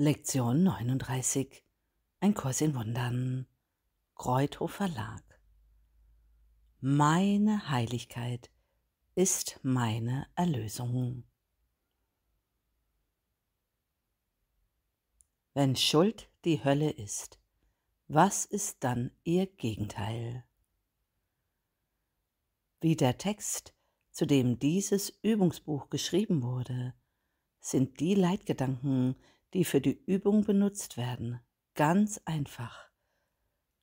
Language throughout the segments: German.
Lektion 39 Ein Kurs in Wundern Kreuthof Verlag Meine Heiligkeit ist meine Erlösung. Wenn Schuld die Hölle ist, was ist dann ihr Gegenteil? Wie der Text, zu dem dieses Übungsbuch geschrieben wurde, sind die Leitgedanken, die für die Übung benutzt werden, ganz einfach,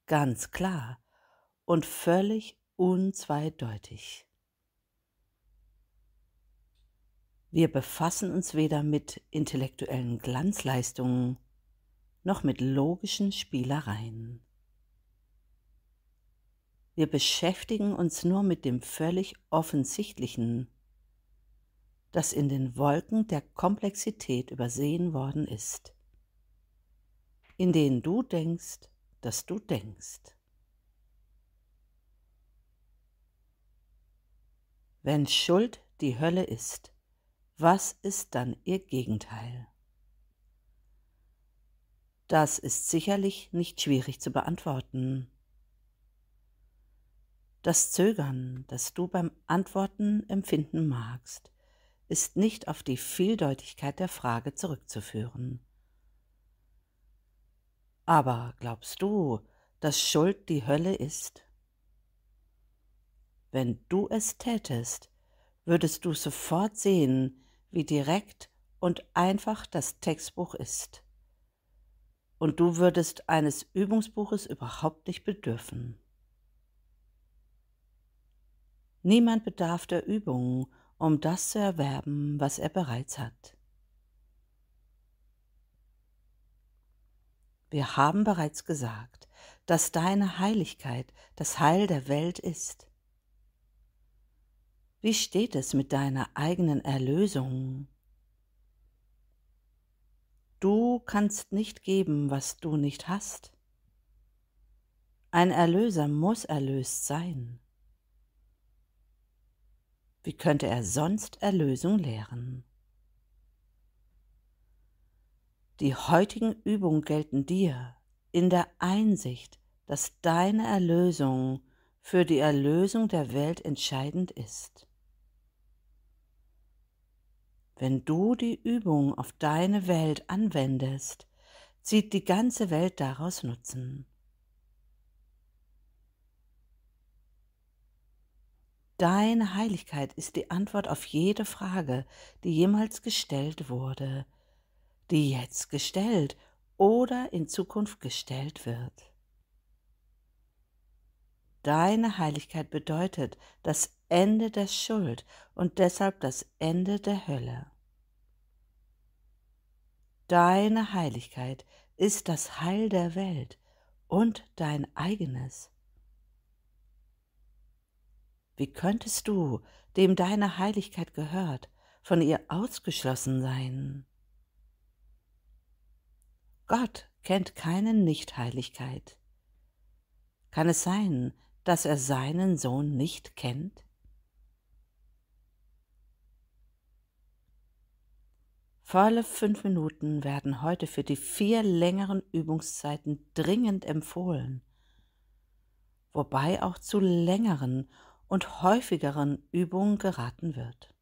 ganz klar und völlig unzweideutig. Wir befassen uns weder mit intellektuellen Glanzleistungen noch mit logischen Spielereien. Wir beschäftigen uns nur mit dem völlig Offensichtlichen, das in den Wolken der Komplexität übersehen worden ist, in denen du denkst, dass du denkst. Wenn Schuld die Hölle ist, was ist dann ihr Gegenteil? Das ist sicherlich nicht schwierig zu beantworten. Das Zögern, das du beim Antworten empfinden magst, ist nicht auf die Vieldeutigkeit der Frage zurückzuführen. Aber glaubst du, dass Schuld die Hölle ist? Wenn du es tätest, würdest du sofort sehen, wie direkt und einfach das Textbuch ist. Und du würdest eines Übungsbuches überhaupt nicht bedürfen. Niemand bedarf der Übung, um das zu erwerben, was er bereits hat. Wir haben bereits gesagt, dass deine Heiligkeit das Heil der Welt ist. Wie steht es mit deiner eigenen Erlösung? Du kannst nicht geben, was du nicht hast. Ein Erlöser muss erlöst sein. Wie könnte er sonst Erlösung lehren? Die heutigen Übungen gelten dir in der Einsicht, dass deine Erlösung für die Erlösung der Welt entscheidend ist. Wenn du die Übung auf deine Welt anwendest, zieht die ganze Welt daraus Nutzen. Deine Heiligkeit ist die Antwort auf jede Frage, die jemals gestellt wurde, die jetzt gestellt oder in Zukunft gestellt wird. Deine Heiligkeit bedeutet das Ende der Schuld und deshalb das Ende der Hölle. Deine Heiligkeit ist das Heil der Welt und dein eigenes. Wie könntest du, dem deine Heiligkeit gehört, von ihr ausgeschlossen sein? Gott kennt keine Nichtheiligkeit. Kann es sein, dass er seinen Sohn nicht kennt? Volle fünf Minuten werden heute für die vier längeren Übungszeiten dringend empfohlen, wobei auch zu längeren und häufigeren Übungen geraten wird.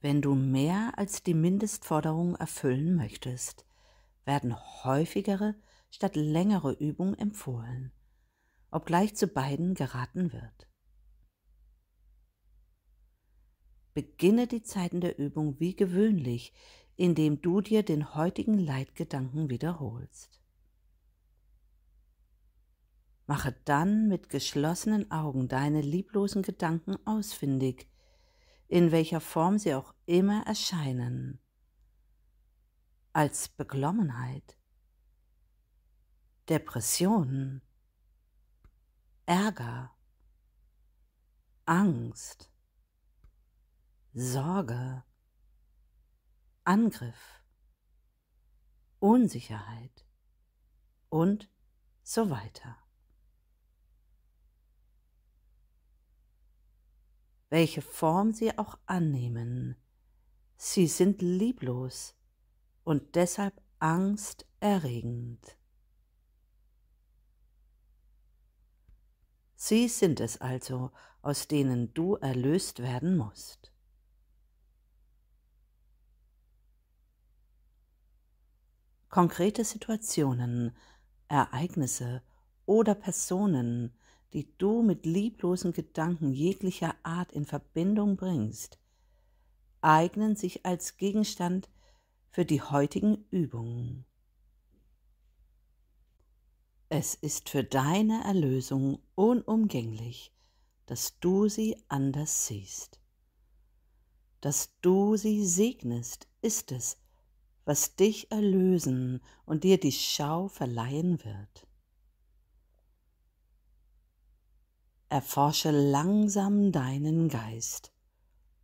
Wenn du mehr als die Mindestforderungen erfüllen möchtest, werden häufigere statt längere Übungen empfohlen, obgleich zu beiden geraten wird. Beginne die Zeiten der Übung wie gewöhnlich, indem du dir den heutigen Leitgedanken wiederholst. Mache dann mit geschlossenen Augen deine lieblosen Gedanken ausfindig, in welcher Form sie auch immer erscheinen, als Beklommenheit, Depression, Ärger, Angst, Sorge, Angriff, Unsicherheit. Und so weiter. Welche Form sie auch annehmen. Sie sind lieblos, und deshalb angsterregend. Sie sind es also, aus denen du erlöst werden musst. Konkrete Situationen, Ereignisse oder Personen, die du mit lieblosen Gedanken jeglicher Art in Verbindung bringst, eignen sich als Gegenstand für die heutigen Übungen. Es ist für deine Erlösung unumgänglich, dass du sie anders siehst. Dass du sie segnest, ist es, was dich erlösen und dir die Schau verleihen wird. Erforsche langsam deinen Geist,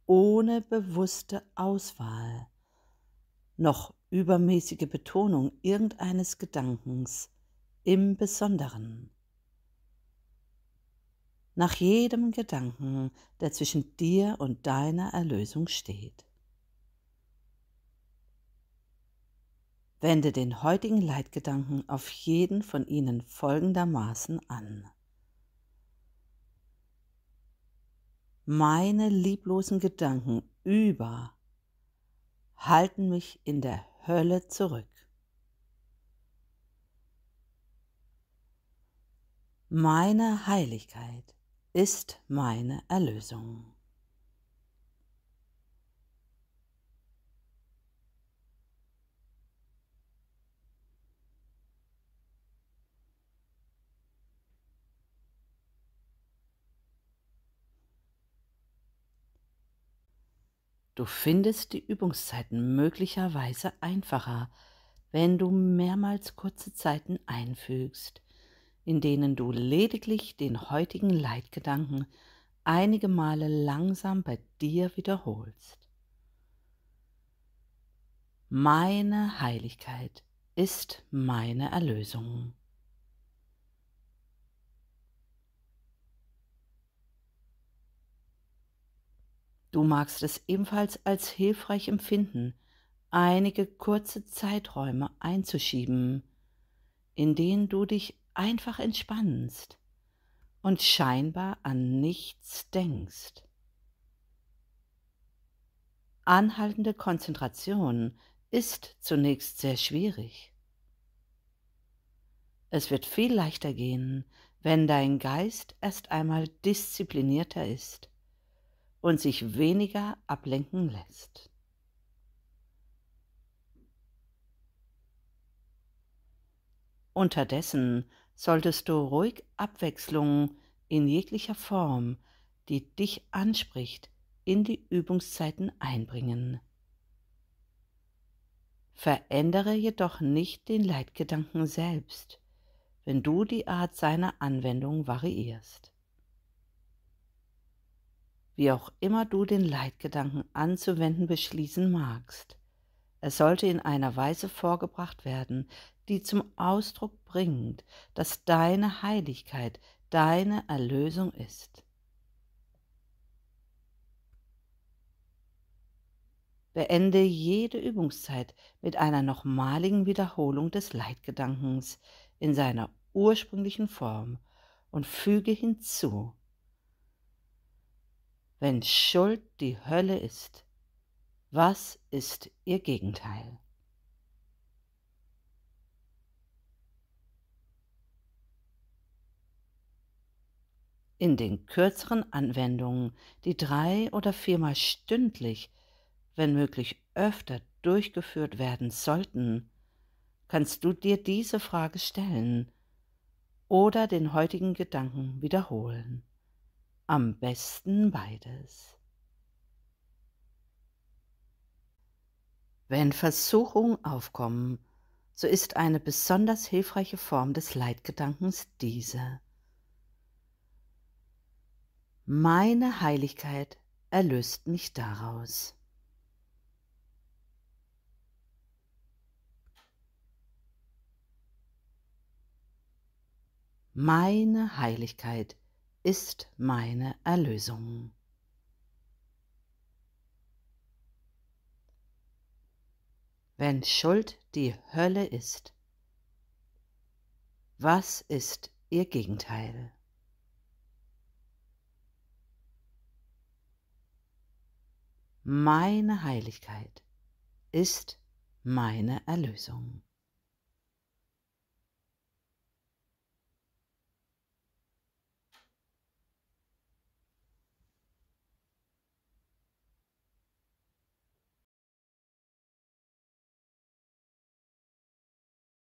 ohne bewusste Auswahl, noch übermäßige Betonung irgendeines Gedankens im Besonderen. Nach jedem Gedanken, der zwischen dir und deiner Erlösung steht. Wende den heutigen Leitgedanken auf jeden von ihnen folgendermaßen an. Meine lieblosen Gedanken über halten mich in der Hölle zurück. Meine Heiligkeit ist meine Erlösung. Du findest die Übungszeiten möglicherweise einfacher, wenn du mehrmals kurze Zeiten einfügst, in denen du lediglich den heutigen Leitgedanken einige Male langsam bei dir wiederholst. Meine Heiligkeit ist meine Erlösung. Du magst es ebenfalls als hilfreich empfinden, einige kurze Zeiträume einzuschieben, in denen du dich einfach entspannst und scheinbar an nichts denkst. Anhaltende Konzentration ist zunächst sehr schwierig. Es wird viel leichter gehen, wenn dein Geist erst einmal disziplinierter ist und sich weniger ablenken lässt. Unterdessen solltest du ruhig Abwechslung in jeglicher Form, die dich anspricht, in die Übungszeiten einbringen. Verändere jedoch nicht den Leitgedanken selbst, wenn du die Art seiner Anwendung variierst wie auch immer du den Leitgedanken anzuwenden beschließen magst. Es sollte in einer Weise vorgebracht werden, die zum Ausdruck bringt, dass deine Heiligkeit deine Erlösung ist. Beende jede Übungszeit mit einer nochmaligen Wiederholung des Leitgedankens in seiner ursprünglichen Form und füge hinzu, wenn Schuld die Hölle ist, was ist ihr Gegenteil? In den kürzeren Anwendungen, die drei oder viermal stündlich, wenn möglich öfter durchgeführt werden sollten, kannst du dir diese Frage stellen oder den heutigen Gedanken wiederholen. Am besten beides. Wenn Versuchungen aufkommen, so ist eine besonders hilfreiche Form des Leitgedankens diese. Meine Heiligkeit erlöst mich daraus. Meine Heiligkeit ist meine Erlösung. wenn Schuld die Hölle ist, was ist ihr Gegenteil? Meine Heiligkeit ist meine Erlösung.